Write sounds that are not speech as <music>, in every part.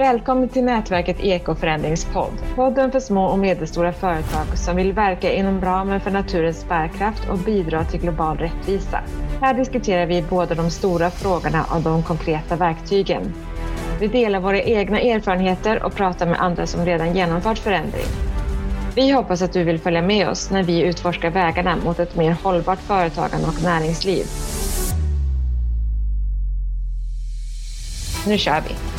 Välkommen till nätverket Ekoförändringspodd. Podden för små och medelstora företag som vill verka inom ramen för naturens bärkraft och bidra till global rättvisa. Här diskuterar vi både de stora frågorna och de konkreta verktygen. Vi delar våra egna erfarenheter och pratar med andra som redan genomfört förändring. Vi hoppas att du vill följa med oss när vi utforskar vägarna mot ett mer hållbart företagande och näringsliv. Nu kör vi!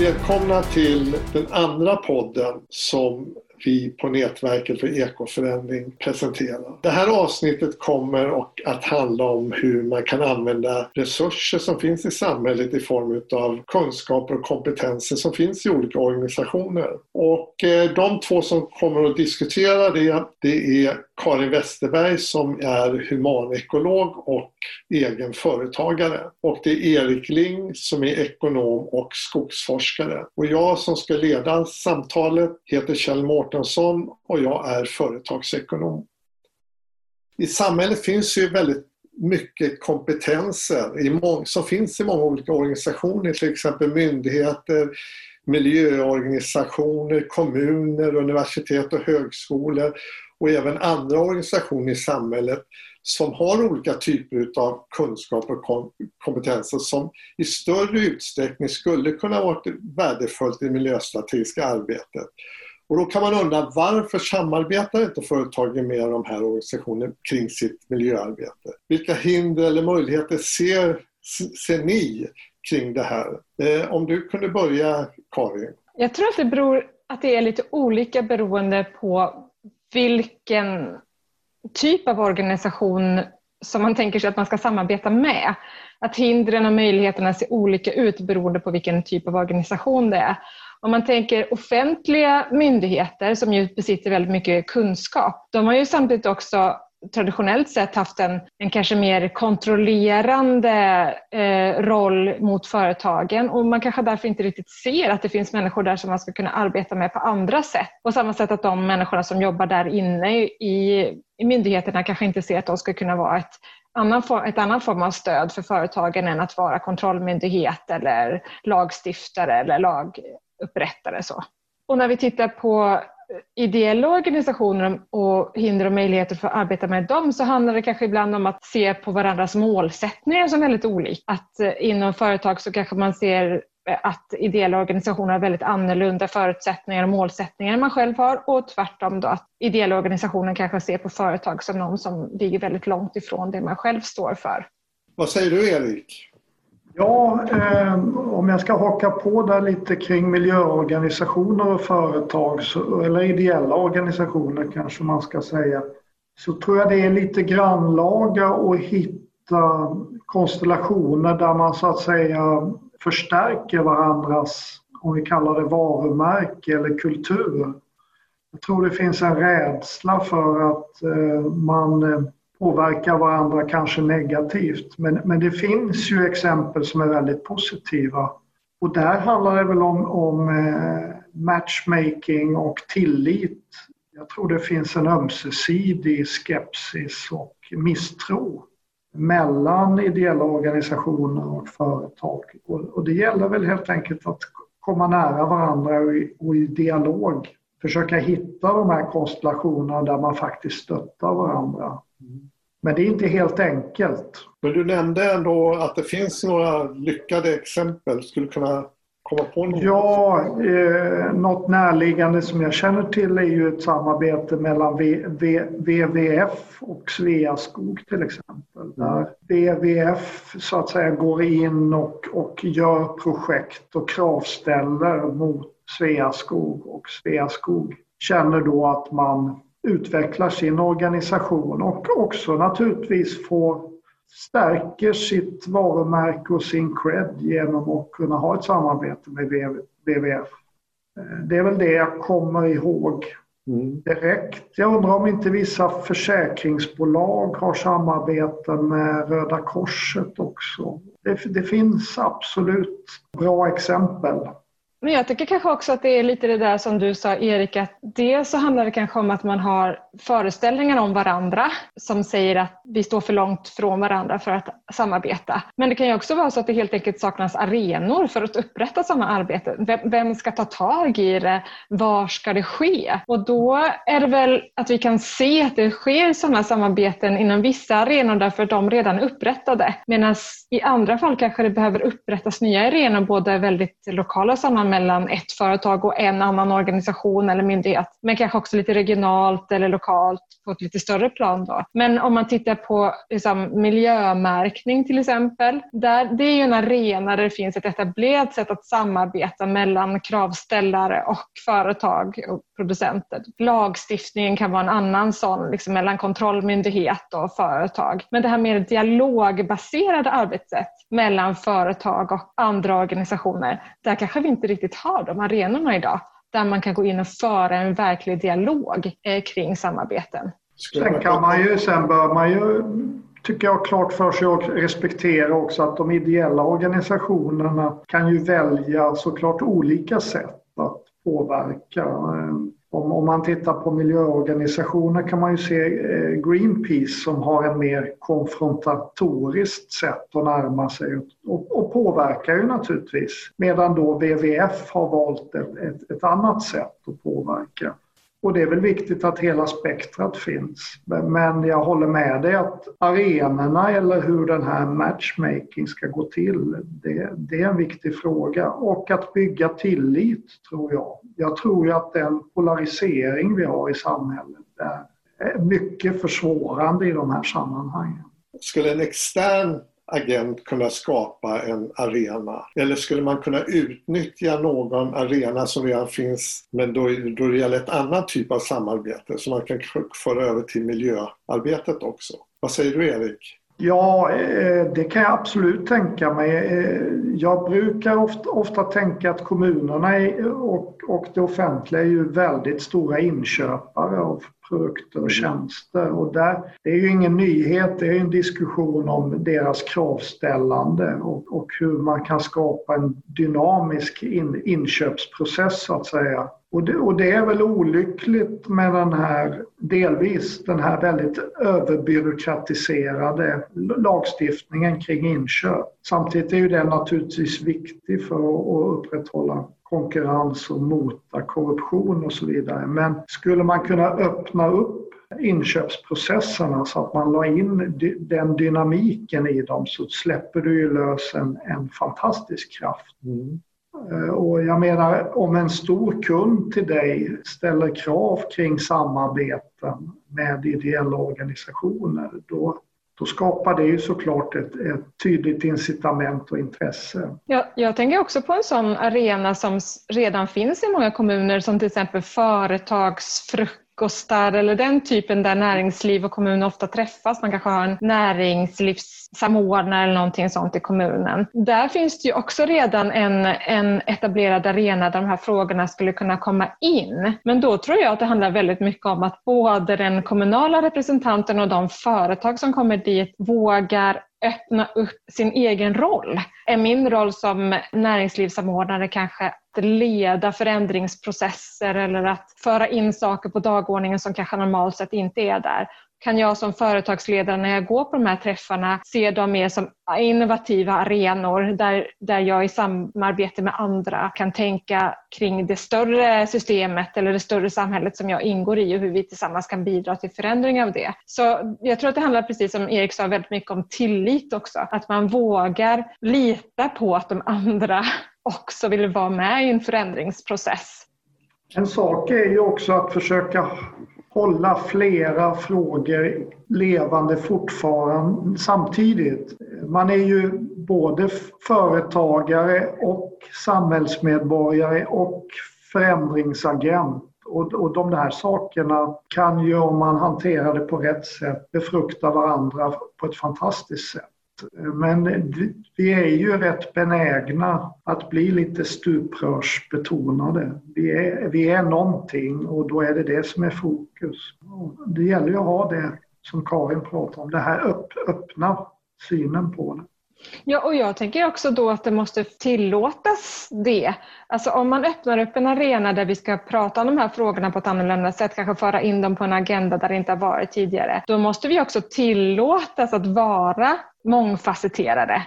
Välkomna till den andra podden som vi på Nätverket för ekoförändring presenterar. Det här avsnittet kommer att handla om hur man kan använda resurser som finns i samhället i form av kunskaper och kompetenser som finns i olika organisationer. Och eh, de två som kommer att diskutera det, det är Karin Westerberg som är humanekolog och egen företagare. Och det är Erik Ling som är ekonom och skogsforskare. Och jag som ska leda samtalet heter Kjell Mårtensson och jag är företagsekonom. I samhället finns ju väldigt mycket kompetenser som finns i många olika organisationer, till exempel myndigheter, miljöorganisationer, kommuner, universitet och högskolor och även andra organisationer i samhället som har olika typer av kunskap och kompetenser som i större utsträckning skulle kunna vara värdefullt i det miljöstrategiska arbetet. Och då kan man undra varför samarbetar inte företagen med de här organisationerna kring sitt miljöarbete? Vilka hinder eller möjligheter ser, ser ni kring det här? Eh, om du kunde börja Karin? Jag tror att det beror att det är lite olika beroende på vilken typ av organisation som man tänker sig att man ska samarbeta med. Att hindren och möjligheterna ser olika ut beroende på vilken typ av organisation det är. Om man tänker offentliga myndigheter som ju besitter väldigt mycket kunskap, de har ju samtidigt också traditionellt sett haft en, en kanske mer kontrollerande eh, roll mot företagen och man kanske därför inte riktigt ser att det finns människor där som man ska kunna arbeta med på andra sätt. På samma sätt att de människorna som jobbar där inne i, i myndigheterna kanske inte ser att de ska kunna vara ett annan form, ett annan form av stöd för företagen än att vara kontrollmyndighet eller lagstiftare eller lagupprättare. Så. Och när vi tittar på ideella organisationer och hinder och möjligheter för att arbeta med dem så handlar det kanske ibland om att se på varandras målsättningar som väldigt olika. Att eh, inom företag så kanske man ser eh, att ideella organisationer har väldigt annorlunda förutsättningar och målsättningar än man själv har och tvärtom då att ideella organisationer kanske ser på företag som någon som ligger väldigt långt ifrån det man själv står för. Vad säger du Erik? Ja, eh, om jag ska haka på där lite kring miljöorganisationer och företag, så, eller ideella organisationer kanske man ska säga, så tror jag det är lite grannlaga att hitta konstellationer där man så att säga förstärker varandras, om vi kallar det varumärke eller kultur. Jag tror det finns en rädsla för att eh, man eh, påverkar varandra kanske negativt. Men, men det finns ju exempel som är väldigt positiva. Och där handlar det väl om, om eh, matchmaking och tillit. Jag tror det finns en ömsesidig skepsis och misstro mellan ideella organisationer och företag. Och, och det gäller väl helt enkelt att komma nära varandra och i, och i dialog försöka hitta de här konstellationerna där man faktiskt stöttar varandra. Men det är inte helt enkelt. Men du nämnde ändå att det finns några lyckade exempel. Skulle du kunna komma på något? Ja, eh, något närliggande som jag känner till är ju ett samarbete mellan v, v, WWF och Sveaskog till exempel. Där WWF så att säga går in och, och gör projekt och kravställer mot Sveaskog och Sveaskog känner då att man utvecklar sin organisation och också naturligtvis får stärker sitt varumärke och sin cred genom att kunna ha ett samarbete med WWF. Eh, det är väl det jag kommer ihåg mm. direkt. Jag undrar om inte vissa försäkringsbolag har samarbeten med Röda Korset också. Det, det finns absolut bra exempel. Men jag tycker kanske också att det är lite det där som du sa Erik, att dels så handlar det kanske om att man har föreställningar om varandra som säger att vi står för långt från varandra för att samarbeta. Men det kan ju också vara så att det helt enkelt saknas arenor för att upprätta sådana arbeten. Vem ska ta tag i det? Var ska det ske? Och då är det väl att vi kan se att det sker sådana samarbeten inom vissa arenor därför att de redan är upprättade. Medan i andra fall kanske det behöver upprättas nya arenor, både väldigt lokala sammanhang mellan ett företag och en annan organisation eller myndighet. Men kanske också lite regionalt eller lokalt på ett lite större plan. Då. Men om man tittar på liksom, miljömärkning till exempel. Där, det är ju en arena där det finns ett etablerat sätt att samarbeta mellan kravställare och företag och producenter. Lagstiftningen kan vara en annan sån, liksom mellan kontrollmyndighet och företag. Men det här mer dialogbaserade arbetssätt mellan företag och andra organisationer, där kanske vi inte riktigt har de arenorna idag där man kan gå in och föra en verklig dialog eh, kring samarbeten. Sen kan man ju, sen bör man ju, tycker jag, klart för sig och respektera också att de ideella organisationerna kan ju välja såklart olika sätt att påverka. Om, om man tittar på miljöorganisationer kan man ju se eh, Greenpeace som har en mer konfrontatoriskt sätt att närma sig och påverkar ju naturligtvis. Medan då WWF har valt ett, ett, ett annat sätt att påverka. Och det är väl viktigt att hela spektrat finns. Men jag håller med dig att arenorna eller hur den här matchmaking ska gå till, det, det, är en viktig fråga. Och att bygga tillit, tror jag. Jag tror ju att den polarisering vi har i samhället är mycket försvårande i de här sammanhangen. Skulle en extern agent kunna skapa en arena? Eller skulle man kunna utnyttja någon arena som redan finns men då, då det gäller ett annat typ av samarbete som man kan föra över till miljöarbetet också? Vad säger du Erik? Ja, eh, det kan jag absolut tänka mig. Eh, jag brukar ofta, ofta tänka att kommunerna och, och det offentliga är ju väldigt stora inköpare av produkter och tjänster. Och där, det är ju ingen nyhet, det är en diskussion om deras kravställande och, och hur man kan skapa en dynamisk in, inköpsprocess så att säga. Och det, och det, är väl olyckligt med den här, delvis, den här väldigt överbyråkratiserade lagstiftningen kring inköp. Samtidigt är ju den naturligtvis viktig för att upprätthålla konkurrens och mota korruption och så vidare. Men skulle man kunna öppna upp inköpsprocesserna så att man la in den dynamiken i dem så släpper du ju lös en, en fantastisk kraft. Mm. Eh, och jag menar, om en stor kund till dig ställer krav kring samarbeten med ideella organisationer, då, då skapar det ju såklart ett, ett tydligt incitament och intresse. Jag, jag tänker också på en sån arena som redan finns i många kommuner som till exempel företagsfrukt frukostar eller den typen där näringsliv och kommun ofta träffas. Man kanske har en näringslivs samordnare eller någonting sånt i kommunen. Där finns det ju också redan en, en etablerad arena där de här frågorna skulle kunna komma in. Men då tror jag att det handlar väldigt mycket om att både den kommunala representanten och de företag som kommer dit vågar öppna upp sin egen roll. Är min roll som näringslivssamordnare kanske att leda förändringsprocesser eller att föra in saker på dagordningen som kanske normalt sett inte är där? Kan jag som företagsledare när jag går på de här träffarna se dem mer som innovativa arenor där, där jag i samarbete med andra kan tänka kring det större systemet eller det större samhället som jag ingår i och hur vi tillsammans kan bidra till förändring av det. Så jag tror att det handlar, precis som Erik sa, väldigt mycket om tillit också. Att man vågar lita på att de andra <laughs> också vill vara med i en förändringsprocess. En sak är ju också att försöka hålla flera frågor levande fortfarande samtidigt. Man är ju både företagare och samhällsmedborgare och förändringsagent. Och, och de där sakerna kan ju, om man hanterar det på rätt sätt, befrukta varandra på ett fantastiskt sätt. Men vi är ju rätt benägna att bli lite stuprörsbetonade. Vi är, vi är någonting och då är det det som är fokus. Det gäller ju att ha det som Karin pratar om, det här öppna synen på det. Ja, och jag tänker också då att det måste tillåtas det. Alltså om man öppnar upp en arena där vi ska prata om de här frågorna på ett annorlunda sätt, kanske föra in dem på en agenda där det inte har varit tidigare, då måste vi också tillåtas att vara mångfacetterade.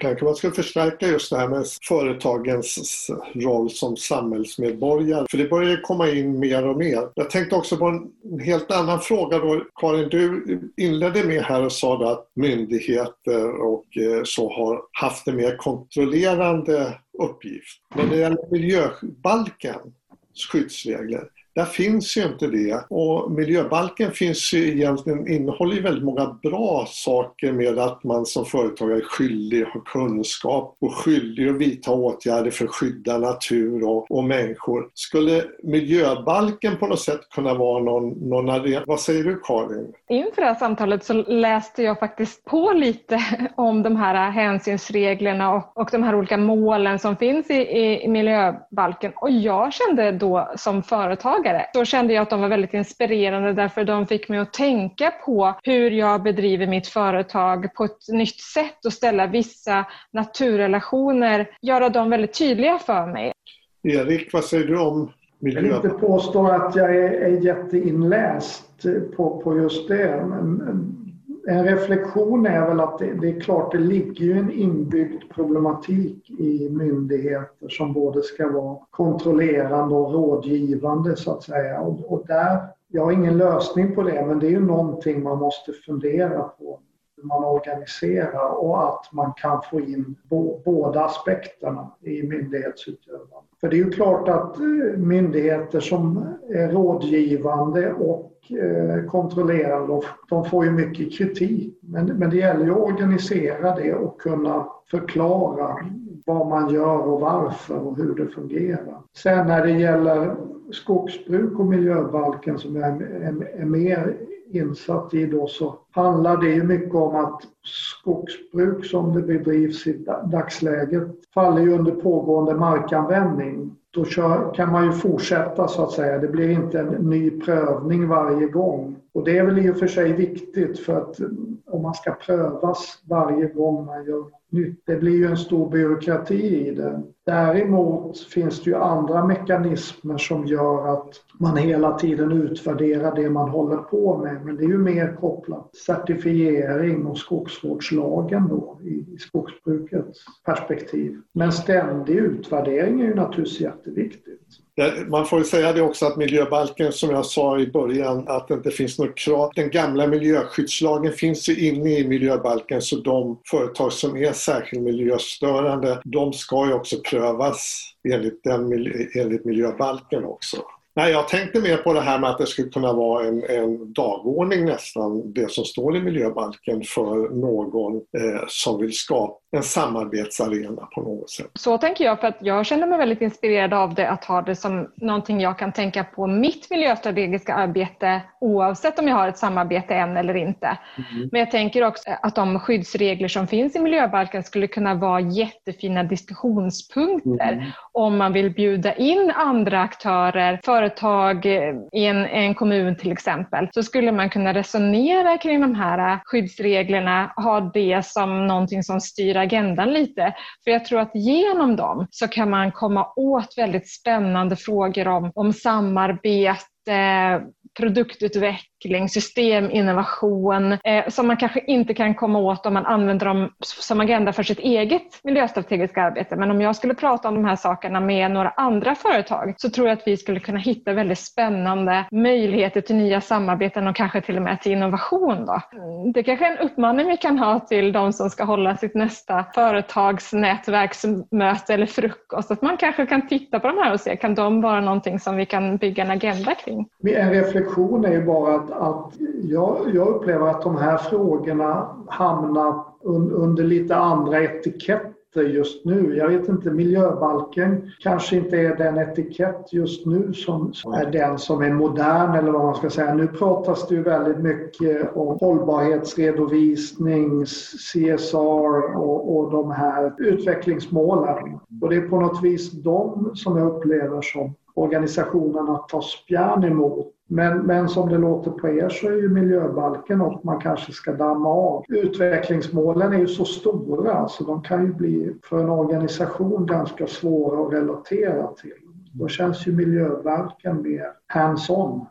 Kanske man ska förstärka just det här med företagens roll som samhällsmedborgare. För det börjar komma in mer och mer. Jag tänkte också på en helt annan fråga då. Karin, du inledde med här och sa att myndigheter och eh, så har haft en mer kontrollerande uppgift. Men när det gäller miljöbalkens skyddsregler där finns ju inte det. Och miljöbalken finns ju egentligen, innehåller ju väldigt många bra saker med att man som företagare är skyldig att ha kunskap och skyldig att vidta åtgärder för att skydda natur och, och människor. Skulle miljöbalken på något sätt kunna vara någon, någon arena? Vad säger du Karin? Inför det här samtalet så läste jag faktiskt på lite <laughs> om de här hänsynsreglerna och, och de här olika målen som finns i, i miljöbalken och jag kände då som företagare företagare. Då kände jag att de var väldigt inspirerande därför de fick mig att tänka på hur jag bedriver mitt företag på ett nytt sätt och ställa vissa naturrelationer, göra dem väldigt tydliga för mig. Erik, vad säger du om miljö? Jag vill inte påstå att jag är, är jätteinläst på, på just det. Men en reflektion är väl att det, det, är klart, det ligger ju en inbyggd problematik i myndigheter som både ska vara kontrollerande och rådgivande så att säga. Och, och där, jag har ingen lösning på det, men det är ju någonting man måste fundera på man organiserar och att man kan få in båda aspekterna i myndighetsutövandet. För det är ju klart att eh, myndigheter som är rådgivande och eh, kontrollerande, de får ju mycket kritik. Men, men det gäller ju att organisera det och kunna förklara vad man gör och varför och hur det fungerar. Sen när det gäller skogsbruk och miljöbalken som jag är, är, är mer insatt i då så handlar det ju mycket om att skogsbruk som det bedrivs i dagsläget faller ju under pågående markanvändning. Då kan man ju fortsätta så att säga. Det blir inte en ny prövning varje gång. Och det är väl i och för sig viktigt för att om man ska prövas varje gång man gör. Det blir ju en stor byråkrati i det. Däremot finns det ju andra mekanismer som gör att man hela tiden utvärderar det man håller på med. Men det är ju mer kopplat certifiering och skogsvårdslagen då i skogsbrukets perspektiv. Men ständig utvärdering är ju naturligtvis jätteviktigt. Man får ju säga det också att miljöbalken, som jag sa i början, att det inte finns något krav. Den gamla miljöskyddslagen finns ju inne i miljöbalken så de företag som är särskilt miljöstörande, de ska ju också prövas enligt, den, enligt miljöbalken också. Nej, jag tänkte mer på det här med att det skulle kunna vara en, en dagordning nästan, det som står i miljöbalken för någon eh, som vill skapa en samarbetsarena på något sätt. Så tänker jag, för att jag känner mig väldigt inspirerad av det, att ha det som någonting jag kan tänka på mitt miljöstrategiska arbete oavsett om jag har ett samarbete än eller inte. Mm. Men jag tänker också att de skyddsregler som finns i miljöbalken skulle kunna vara jättefina diskussionspunkter mm. om man vill bjuda in andra aktörer, företag i en, en kommun till exempel, så skulle man kunna resonera kring de här skyddsreglerna, ha det som någonting som styr agendan lite. För jag tror att genom dem så kan man komma åt väldigt spännande frågor om, om samarbete, produktutveckling, systeminnovation eh, som man kanske inte kan komma åt om man använder dem som agenda för sitt eget miljöstrategiska arbete. Men om jag skulle prata om de här sakerna med några andra företag så tror jag att vi skulle kunna hitta väldigt spännande möjligheter till nya samarbeten och kanske till och med till innovation. Då. Det kanske är en uppmaning vi kan ha till de som ska hålla sitt nästa företagsnätverksmöte eller frukost. Att man kanske kan titta på de här och se, kan de vara någonting som vi kan bygga en agenda kring? En reflektion är ju bara att, att jag, jag upplever att de här frågorna hamnar un, under lite andra etiketter just nu. Jag vet inte, miljöbalken kanske inte är den etikett just nu som, som är den som är modern eller vad man ska säga. Nu pratas det ju väldigt mycket om hållbarhetsredovisning, CSR och, och de här utvecklingsmålen. Och det är på något vis de som jag upplever som organisationerna tar spjärn emot. Men, men som det låter på er så är ju miljöbalken något man kanske ska damma av. Utvecklingsmålen är ju så stora så de kan ju bli för en organisation ganska svåra att relatera till. Då känns ju miljöbalken mer hands-on.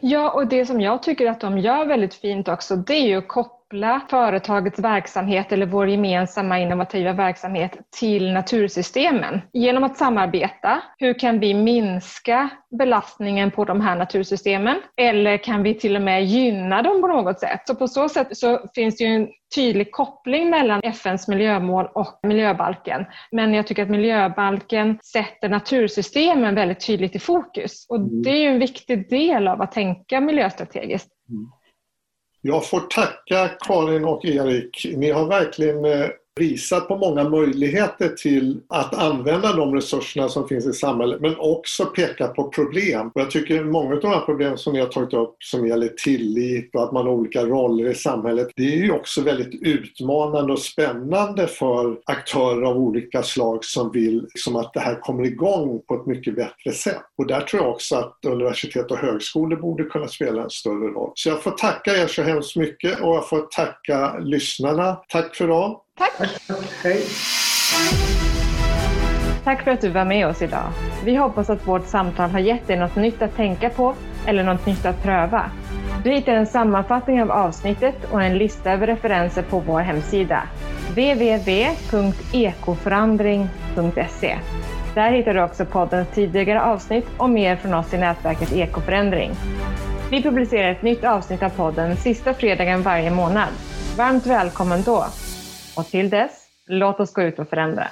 Ja, och det som jag tycker att de gör väldigt fint också, det är ju att koppla företagets verksamhet eller vår gemensamma innovativa verksamhet till natursystemen. Genom att samarbeta, hur kan vi minska belastningen på de här natursystemen? Eller kan vi till och med gynna dem på något sätt? Så på så sätt så finns det ju en tydlig koppling mellan FNs miljömål och miljöbalken. Men jag tycker att miljöbalken sätter natursystemen väldigt tydligt i fokus. Och mm. det är ju en viktig del av att tänka miljöstrategiskt. Mm. Jag får tacka Karin och Erik. Ni har verkligen eh, visat på många möjligheter till att använda de resurserna som finns i samhället men också pekat på problem. Och jag tycker många av de här problemen som ni har tagit upp som gäller tillit och att man har olika roller i samhället det är ju också väldigt utmanande och spännande för aktörer av olika slag som vill liksom att det här kommer igång på ett mycket bättre sätt. Och där tror jag också att universitet och högskolor borde kunna spela en större roll. Så jag får tacka er så hemskt mycket och jag får tacka lyssnarna. Tack för idag. Tack. Hej. Tack för att du var med oss idag. Vi hoppas att vårt samtal har gett dig något nytt att tänka på eller något nytt att pröva. Du hittar en sammanfattning av avsnittet och en lista över referenser på vår hemsida www.ekoförandring.se. Där hittar du också poddens tidigare avsnitt och mer från oss i nätverket Ekoförändring. Vi publicerar ett nytt avsnitt av podden sista fredagen varje månad. Varmt välkommen då! Och till dess, låt oss gå ut och förändra.